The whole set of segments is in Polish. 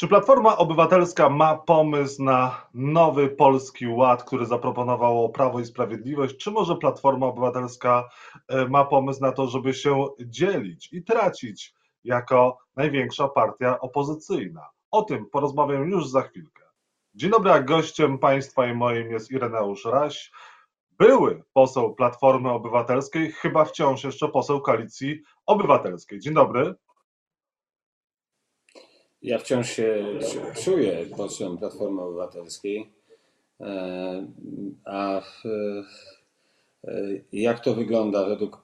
Czy Platforma Obywatelska ma pomysł na nowy polski ład, który zaproponowało Prawo i Sprawiedliwość? Czy może Platforma Obywatelska e, ma pomysł na to, żeby się dzielić i tracić jako największa partia opozycyjna? O tym porozmawiam już za chwilkę. Dzień dobry, a gościem Państwa i moim jest Ireneusz Raś, były poseł Platformy Obywatelskiej, chyba wciąż jeszcze poseł Koalicji Obywatelskiej. Dzień dobry. Ja wciąż się czuję posłem Platformy Obywatelskiej. E, a e, jak to wygląda według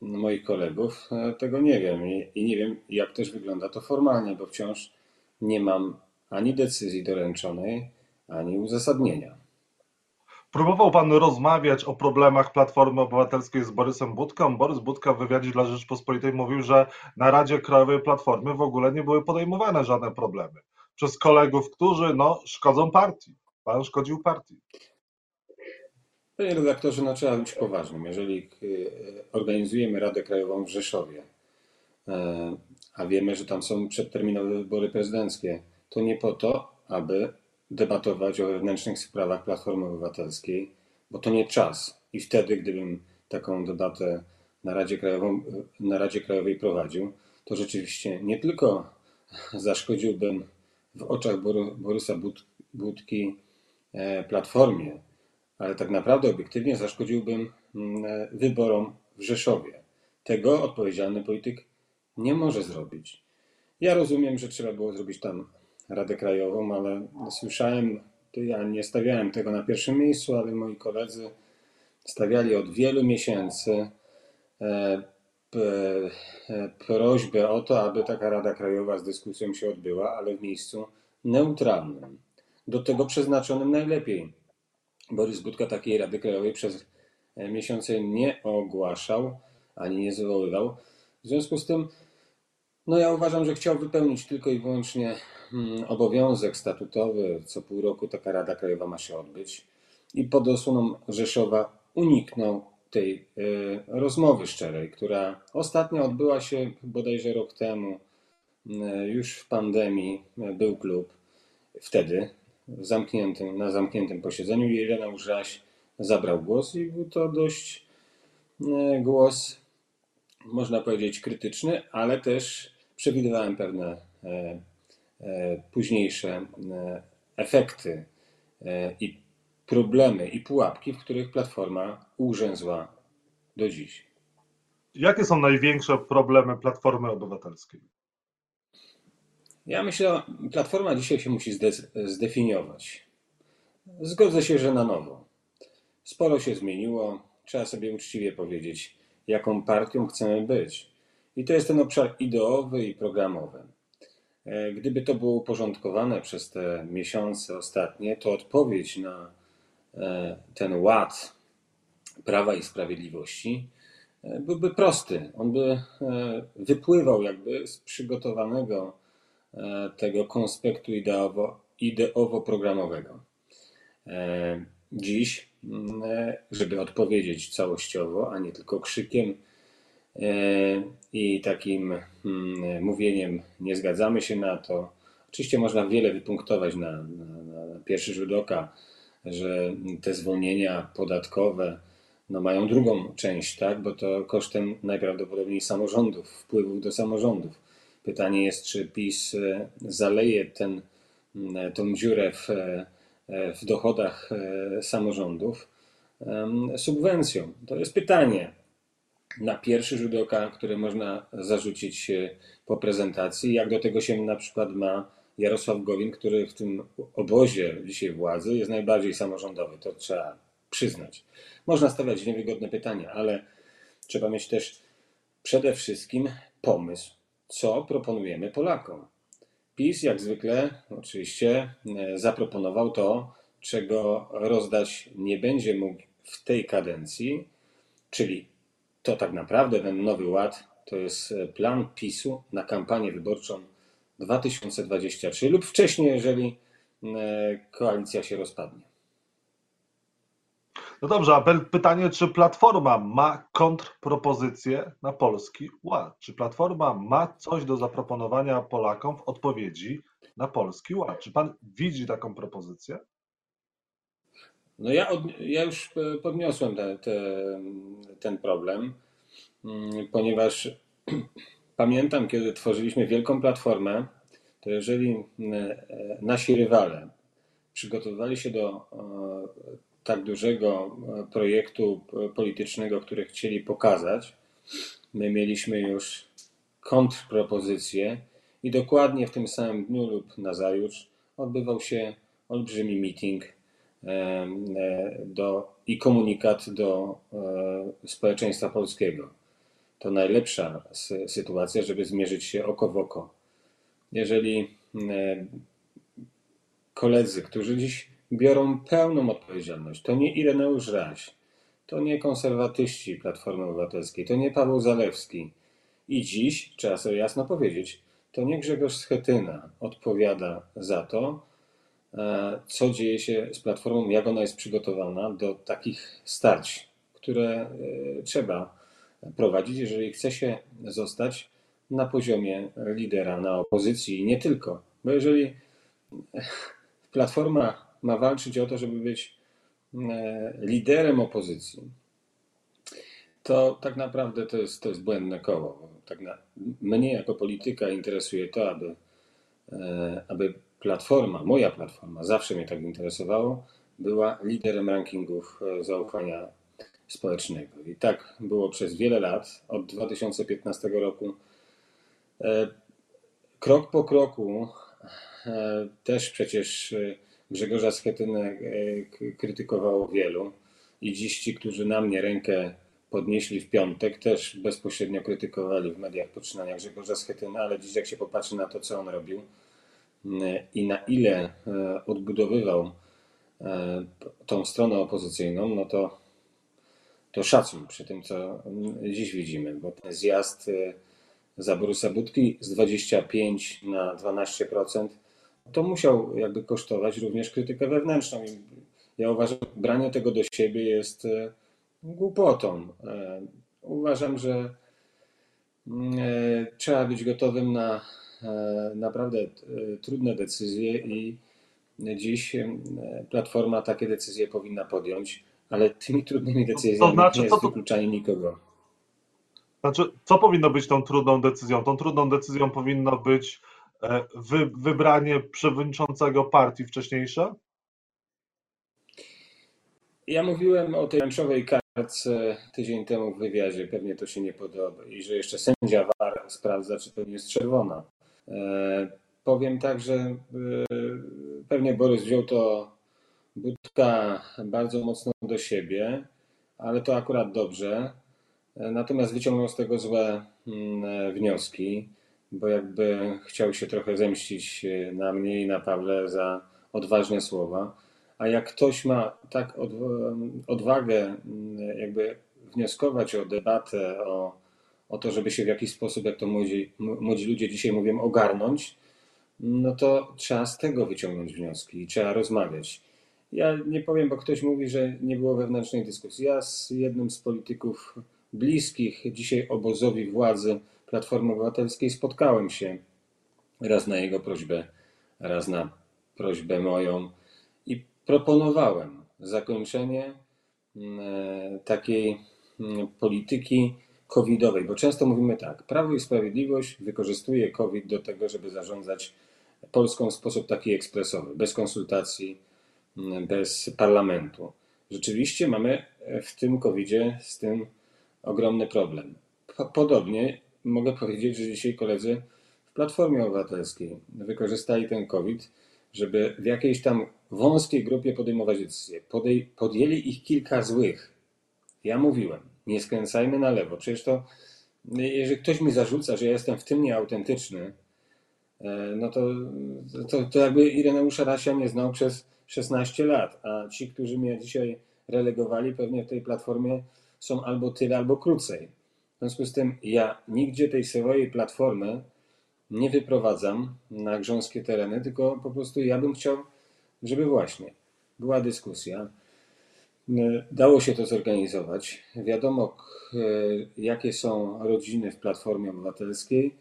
moich kolegów, e, tego nie wiem. I nie wiem, jak też wygląda to formalnie, bo wciąż nie mam ani decyzji doręczonej, ani uzasadnienia. Próbował pan rozmawiać o problemach Platformy Obywatelskiej z Borysem Budką. Borys Budka w wywiadzie dla Rzeczpospolitej mówił, że na Radzie Krajowej Platformy w ogóle nie były podejmowane żadne problemy przez kolegów, którzy no, szkodzą partii. Pan szkodził partii. Panie redaktorze, no trzeba być poważnym. Jeżeli e, organizujemy Radę Krajową w Rzeszowie, e, a wiemy, że tam są przedterminowe wybory prezydenckie, to nie po to, aby debatować o wewnętrznych sprawach Platformy Obywatelskiej, bo to nie czas. I wtedy, gdybym taką debatę na Radzie, Krajową, na Radzie Krajowej prowadził, to rzeczywiście nie tylko zaszkodziłbym w oczach Borysa Budki e, Platformie, ale tak naprawdę obiektywnie zaszkodziłbym mm, e, wyborom w Rzeszowie. Tego odpowiedzialny polityk nie może zrobić. Ja rozumiem, że trzeba było zrobić tam Radę Krajową, ale słyszałem, ja nie stawiałem tego na pierwszym miejscu, ale moi koledzy stawiali od wielu miesięcy e, e, prośbę o to, aby taka Rada Krajowa z dyskusją się odbyła, ale w miejscu neutralnym, do tego przeznaczonym najlepiej. Borys Budka takiej Rady Krajowej przez e, miesiące nie ogłaszał ani nie zwoływał. W związku z tym, no ja uważam, że chciał wypełnić tylko i wyłącznie Hmm, obowiązek statutowy, co pół roku taka Rada Krajowa ma się odbyć. I pod osłoną Rzeszowa uniknął tej y, rozmowy szczerej, która ostatnio odbyła się bodajże rok temu, y, już w pandemii y, był klub, wtedy zamkniętym, na zamkniętym posiedzeniu Jelena Urzaś zabrał głos i był to dość głos, można powiedzieć, krytyczny, ale też przewidywałem pewne E, późniejsze e, efekty e, i problemy i pułapki, w których Platforma urzęzła do dziś. Jakie są największe problemy Platformy Obywatelskiej? Ja myślę, Platforma dzisiaj się musi zdefiniować. Zgodzę się, że na nowo. Sporo się zmieniło. Trzeba sobie uczciwie powiedzieć, jaką partią chcemy być. I to jest ten obszar ideowy i programowy. E, gdyby to było uporządkowane przez te miesiące ostatnie, to odpowiedź na e, ten ład Prawa i Sprawiedliwości e, byłby prosty. On by wypływał jakby z przygotowanego tego konspektu ideowo, ideowo-programowego. Dziś, żeby odpowiedzieć całościowo, a nie tylko krzykiem, E, i takim hmm, mówieniem nie zgadzamy się na to. Oczywiście można wiele wypunktować na, na, na pierwszy rzut oka, że te zwolnienia podatkowe no mają drugą część, tak? bo to kosztem najprawdopodobniej samorządów, wpływów do samorządów. Pytanie jest, czy PiS e, zaleje ten, hmm, tą dziurę w, e, w dochodach samorządów subwencją. To jest pytanie na pierwszy rzut oka, które można zarzucić po prezentacji, jak do tego się na przykład ma Jarosław Gowin, który w tym obozie dzisiaj władzy jest najbardziej samorządowy. To trzeba przyznać. Można stawiać niewygodne pytania, ale trzeba mieć też przede wszystkim pomysł, co proponujemy Polakom. PiS, jak zwykle, oczywiście, e, zaproponował to, czego rozdać nie będzie mógł w tej kadencji, czyli to tak naprawdę ten nowy ład to jest e, plan PiSu na kampanię wyborczą 2023 lub wcześniej, jeżeli e, koalicja się rozpadnie. No dobrze, a pytanie, czy Platforma ma kontrpropozycję na Polski Ład? Czy Platforma ma coś do zaproponowania Polakom w odpowiedzi na Polski Ład? Czy pan widzi taką propozycję? No ja, od, ja już podniosłem te, te, ten problem, mm, ponieważ pamiętam, kiedy tworzyliśmy wielką platformę, to jeżeli e, nasi rywale przygotowywali się do e, tak dużego e, projektu politycznego, który chcieli pokazać, my mieliśmy już kontrpropozycję i dokładnie w tym samym dniu lub nazajutrz odbywał się olbrzymi meeting do, i komunikat do społeczeństwa polskiego. To najlepsza sytuacja, żeby zmierzyć się oko w oko jeżeli e, koledzy, którzy dziś biorą pełną odpowiedzialność, to nie Ireneusz Raś, to nie konserwatyści Platformy Obywatelskiej, to nie Paweł Zalewski. I dziś, trzeba sobie jasno powiedzieć, to nie Grzegorz Schetyna odpowiada za to, e, co dzieje się z Platformą, jak ona jest przygotowana do takich starć, które e, trzeba prowadzić, jeżeli chce się zostać na poziomie lidera na opozycji i nie tylko. Bo jeżeli Platforma ma walczyć o to, żeby być e, liderem opozycji, to tak naprawdę to jest, to jest błędne koło. Tak na, mnie jako polityka interesuje to, aby, e, aby platforma, moja platforma, zawsze mnie tak interesowało, była liderem rankingów e, zaufania społecznego. I tak było przez wiele lat. Od 2015 roku krok po kroku też przecież Grzegorza Schetynę krytykowało wielu. I dziś ci, którzy na mnie rękę podnieśli w piątek, też bezpośrednio krytykowali w mediach poczynania Grzegorza Schetyna, ale dziś jak się popatrzy na to, co on robił i na ile odbudowywał tą stronę opozycyjną, no to, to szacun przy tym, co dziś widzimy, bo ten zjazd za Borusa Budki z 25 na 12%, to musiał jakby kosztować również krytykę wewnętrzną. I ja uważam, że branie tego do siebie jest e, głupotą. E, uważam, że mm, e, trzeba być gotowym na naprawdę trudne decyzje i dziś Platforma takie decyzje powinna podjąć, ale tymi trudnymi decyzjami to znaczy, nie jest wykluczanie nikogo. Znaczy, co powinno być tą trudną decyzją? Tą trudną decyzją powinno być wy, wybranie przewodniczącego partii wcześniejsze? Ja mówiłem o tej meczowej kartce tydzień temu w wywiadzie. Pewnie to się nie podoba i że jeszcze sędzia VAR sprawdza, czy to nie jest czerwona. E, powiem tak, że e, pewnie Borys wziął to Budka bardzo mocno do siebie, ale to akurat dobrze. Natomiast wyciągnął z tego złe mm, wnioski, bo jakby chciał się trochę zemścić e, na mnie i na Pawle za odważne słowa. A jak ktoś ma tak odwagę mm, jakby wnioskować o debatę, o, o to, żeby się w jakiś sposób, jak to młodzi, młodzi ludzie dzisiaj mówią, ogarnąć, no to trzeba z tego wyciągnąć wnioski i trzeba rozmawiać. Ja nie powiem, bo ktoś mówi, że nie było wewnętrznej dyskusji. Ja z jednym z polityków bliskich dzisiaj obozowi władzy Platformy Obywatelskiej spotkałem się raz na jego prośbę, raz na prośbę moją i proponowałem zakończenie mm, e, takiej mm, polityki covidowej, bo często mówimy tak, Prawo i Sprawiedliwość wykorzystuje COVID do tego, żeby zarządzać Polską w sposób taki ekspresowy, bez konsultacji, mm, bez parlamentu. Rzeczywiście mamy w tym COVIDzie z tym ogromny problem. Podobnie mogę powiedzieć, że dzisiaj koledzy w Platformie Obywatelskiej wykorzystali ten COVID, żeby w jakiejś tam wąskiej grupie podejmować decyzje. Podej podjęli ich kilka złych. Ja mówiłem, nie skręcajmy na lewo. Przecież to, jeżeli ktoś mi zarzuca, że ja jestem w tym nieautentyczny, e, no to, to, to jakby Ireneusza Rasia nie znał przez 16 lat, a ci, którzy mnie dzisiaj relegowali, pewnie w tej platformie są albo tyle, albo krócej. Związku z tym ja nigdzie tej swojej platformy nie wyprowadzam na grząskie tereny, tylko po prostu ja bym chciał, żeby właśnie była dyskusja. Dało się to zorganizować. Wiadomo, jakie są rodziny w Platformie Obywatelskiej,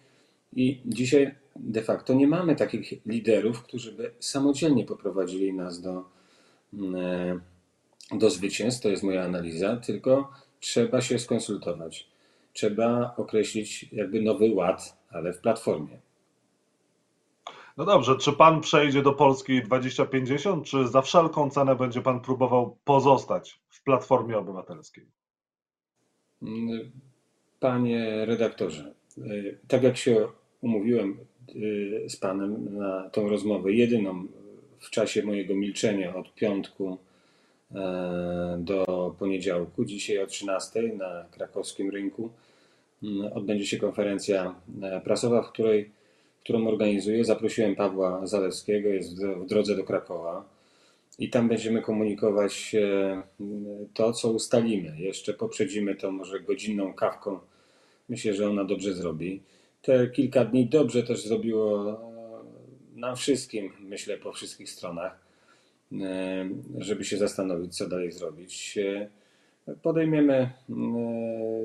i dzisiaj de facto nie mamy takich liderów, którzy by samodzielnie poprowadzili nas do, do zwycięstw. To jest moja analiza, tylko trzeba się skonsultować. Trzeba określić jakby nowy ład, ale w platformie. No dobrze, czy pan przejdzie do Polski 2050, czy za wszelką cenę będzie pan próbował pozostać w Platformie Obywatelskiej? Panie redaktorze, tak jak się umówiłem z panem na tą rozmowę, jedyną w czasie mojego milczenia od piątku e, do poniedziałku, dzisiaj o 13 na krakowskim rynku odbędzie się konferencja e, prasowa, w której którą organizuję. Zaprosiłem Pawła Zalewskiego, jest w drodze do Krakowa i tam będziemy komunikować e, to, co ustalimy. Jeszcze poprzedzimy to może godzinną kawką. Myślę, że ona dobrze zrobi. Te kilka dni dobrze też zrobiło e, nam wszystkim, myślę, po wszystkich stronach, żeby się zastanowić, co dalej zrobić. Podejmiemy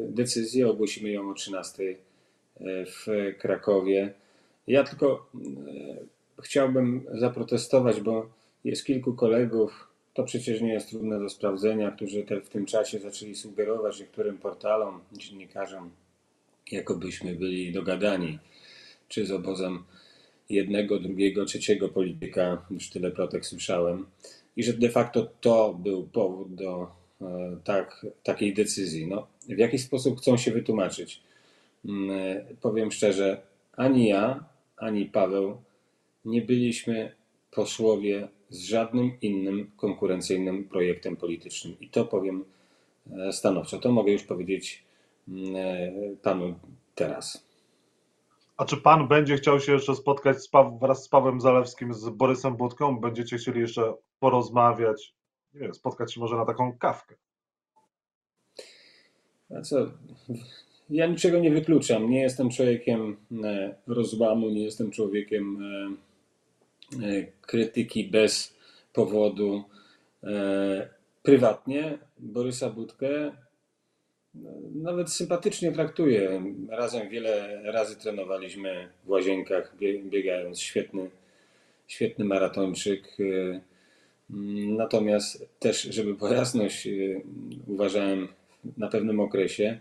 decyzję, ogłosimy ją o 13 w Krakowie. Ja tylko e, chciałbym zaprotestować, bo jest kilku kolegów, to przecież nie jest trudne do sprawdzenia, którzy te, w tym czasie zaczęli sugerować niektórym portalom, dziennikarzom, jakobyśmy byli dogadani, czy z obozem jednego, drugiego, trzeciego polityka, już tyle plotek słyszałem, i że de facto to był powód do e, tak, takiej decyzji. No, w jaki sposób chcą się wytłumaczyć? Mm, e, powiem szczerze, ani ja, ani Paweł nie byliśmy posłowie z żadnym innym konkurencyjnym projektem politycznym. I to powiem e, stanowczo. To mogę już powiedzieć mm, e, panu teraz. A czy pan będzie chciał się jeszcze spotkać z wraz z Pawłem Zalewskim, z Borysem Budką? Będziecie chcieli jeszcze porozmawiać? Nie wiem, spotkać się może na taką kawkę? A co? Ja niczego nie wykluczam. Nie jestem człowiekiem e, rozłamu, nie jestem człowiekiem e, e, krytyki bez powodu. Prywatnie Borysa Budkę nawet sympatycznie traktuję. Razem wiele razy trenowaliśmy w łazienkach, biegając. Świetny, świetny maratończyk. Natomiast też, żeby była jasność, uważałem na pewnym okresie,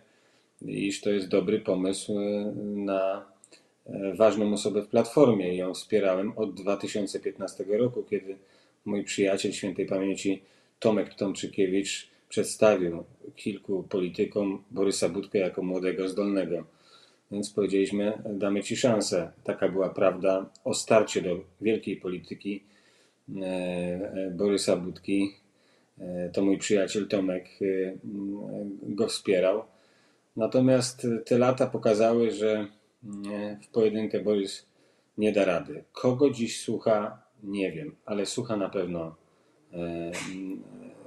iż to jest dobry pomysł e, na e, ważną osobę w platformie. Ją wspierałem od 2015 roku, kiedy mój przyjaciel świętej pamięci Tomek Tomczykiewicz przedstawił kilku politykom Borysa Budkę jako młodego, zdolnego. Więc powiedzieliśmy, damy ci szansę. Taka była prawda o starcie do wielkiej polityki Borysa Budki. To mój przyjaciel Tomek go wspierał. Natomiast te lata pokazały, że w pojedynkę Borys nie da rady. Kogo dziś słucha, nie wiem, ale słucha na pewno e,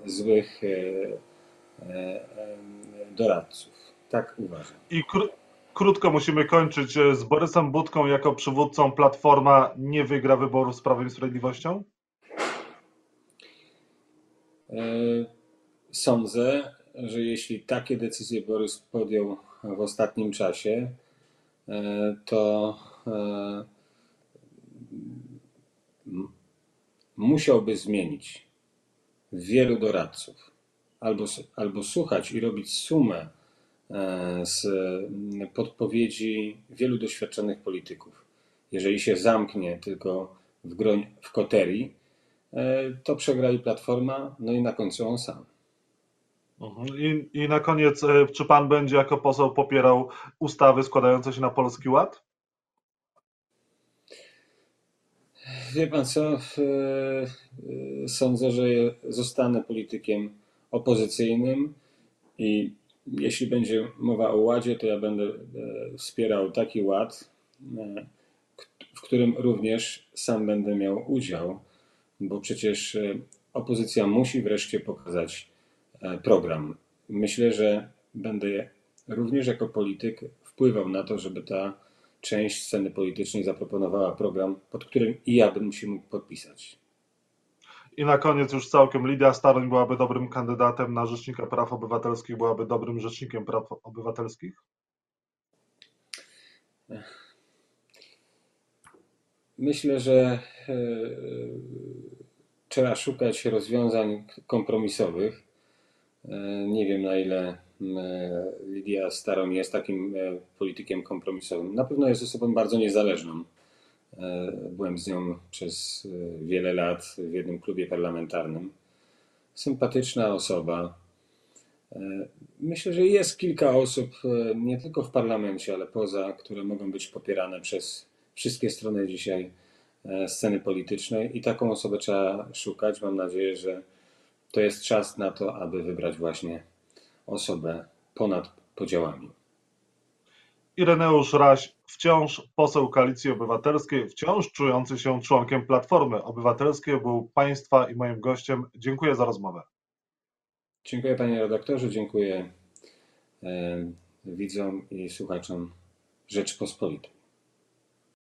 złych e, e, doradców. Tak uważam. I kró krótko musimy kończyć. Z Borysem Budką jako przywódcą Platforma nie wygra wyborów z Prawem i Sprawiedliwością? Sądzę, że jeśli takie decyzje Borys podjął w ostatnim czasie, e, to e, musiałby zmienić wielu doradców. Albo, albo słuchać i robić sumę e, z podpowiedzi wielu doświadczonych polityków. Jeżeli się zamknie tylko w, groń, w koterii, to przegra i Platforma, no i na końcu on sam. Mhm. I, I na koniec, e, czy pan będzie jako poseł popierał ustawy składające się na Polski Ład? Wie pan co? E, e, sądzę, że zostanę politykiem opozycyjnym i jeśli będzie mowa o ładzie, to ja będę wspierał taki ład, w którym również sam będę miał udział, bo przecież opozycja musi wreszcie pokazać E, program. Myślę, że będę również jako polityk wpływał na to, żeby ta część sceny politycznej zaproponowała program, pod którym i ja bym się mógł podpisać. I na koniec już całkiem Lidia Staroń byłaby dobrym kandydatem na Rzecznika Praw Obywatelskich, byłaby dobrym Rzecznikiem Praw Obywatelskich? Myślę, że e, trzeba szukać rozwiązań kompromisowych. E, nie wiem na ile e, Lidia Staroń jest takim politykiem kompromisowym. Na pewno jest osobą bardzo niezależną. Byłem z nią przez wiele lat w jednym klubie parlamentarnym. Sympatyczna osoba. Myślę, że jest kilka osób, nie tylko w parlamencie, ale poza, które mogą być popierane przez wszystkie strony dzisiaj e, sceny politycznej i taką osobę trzeba szukać. Mam nadzieję, że to jest czas na to, aby wybrać właśnie osobę ponad podziałami. Ireneusz Raś, wciąż poseł Koalicji Obywatelskiej, wciąż czujący się członkiem Platformy Obywatelskiej, był Państwa i moim gościem. Dziękuję za rozmowę. Dziękuję Panie redaktorze, dziękuję e, widzom i słuchaczom Rzeczpospolitej.